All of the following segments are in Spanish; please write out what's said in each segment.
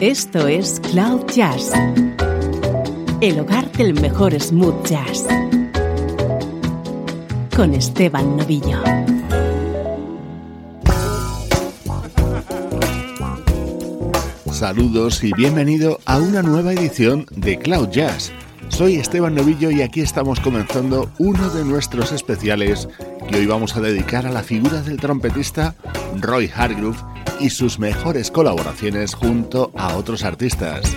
Esto es Cloud Jazz, el hogar del mejor smooth jazz, con Esteban Novillo. Saludos y bienvenido a una nueva edición de Cloud Jazz. Soy Esteban Novillo y aquí estamos comenzando uno de nuestros especiales que hoy vamos a dedicar a la figura del trompetista Roy Hargrove y sus mejores colaboraciones junto a otros artistas.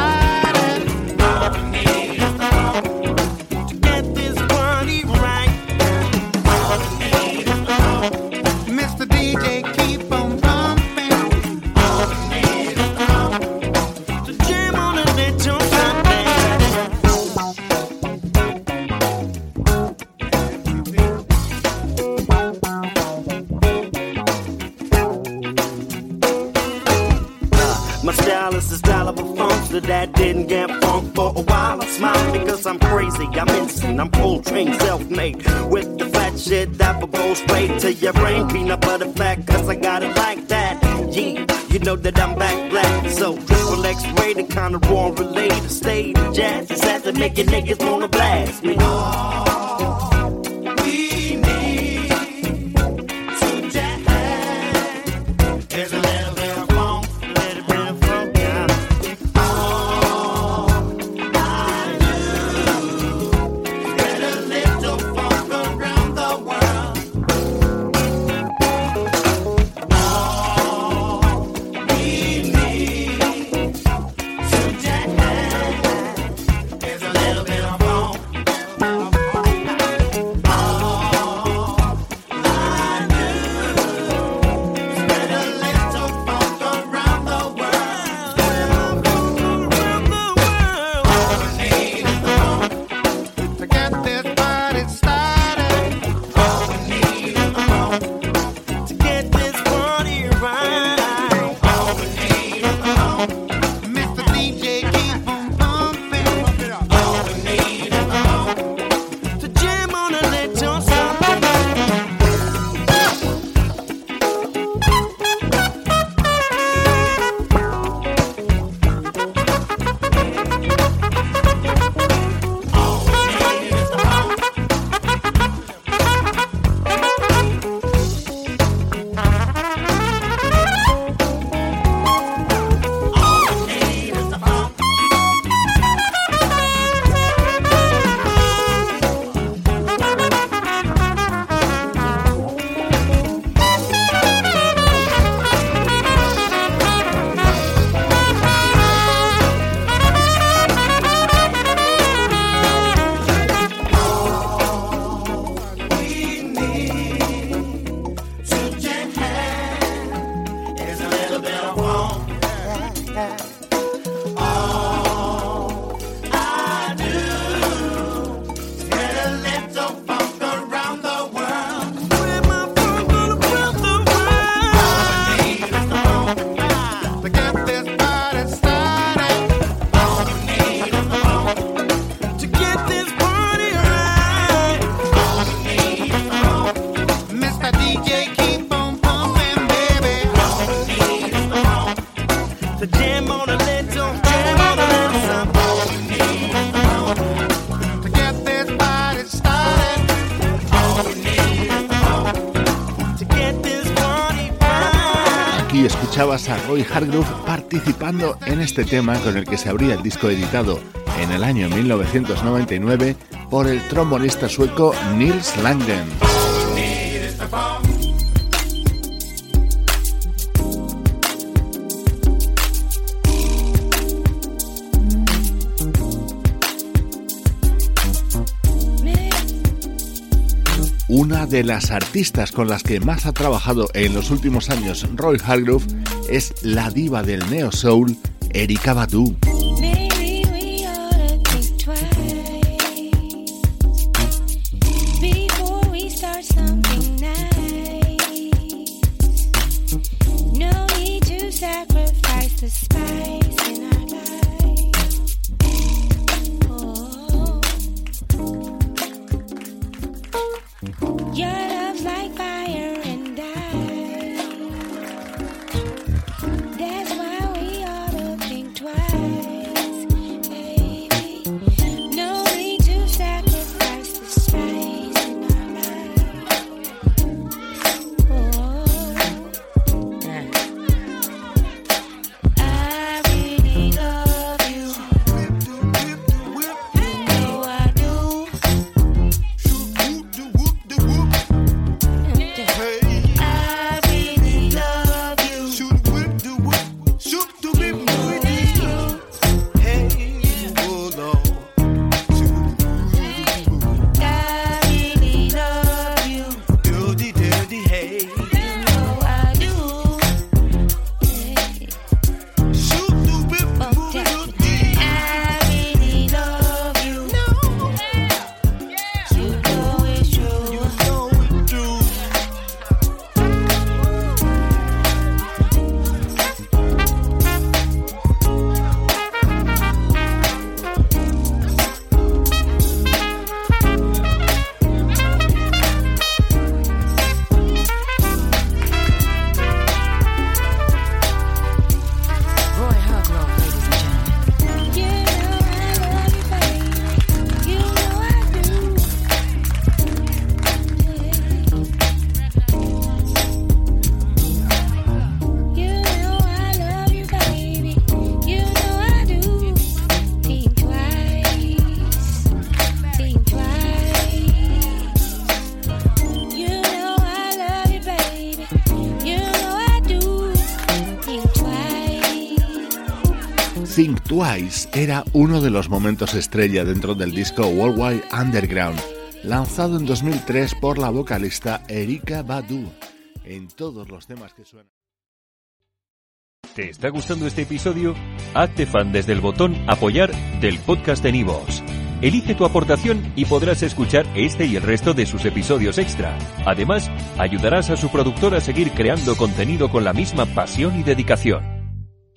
smile because I'm crazy. I'm insane. I'm full trained, self made. With the fat shit that will go straight to your brain. Peanut butter fat, cause I got it like that. Yeah, you know that I'm back black. So triple X rated, kinda raw related. Stage jazz, is that to make your niggas wanna blast me. Aquí escuchabas a Roy Hargrove participando en este tema con el que se abría el disco editado en el año 1999 por el trombonista sueco Nils Langen. Una de las artistas con las que más ha trabajado en los últimos años Roy Hargrove es la diva del neo soul Erika Badu. Twice era uno de los momentos estrella dentro del disco Worldwide Underground, lanzado en 2003 por la vocalista Erika Badu. En todos los temas que suenan. ¿Te está gustando este episodio? Hazte fan desde el botón Apoyar del podcast de Nivos. Elige tu aportación y podrás escuchar este y el resto de sus episodios extra. Además, ayudarás a su productor a seguir creando contenido con la misma pasión y dedicación.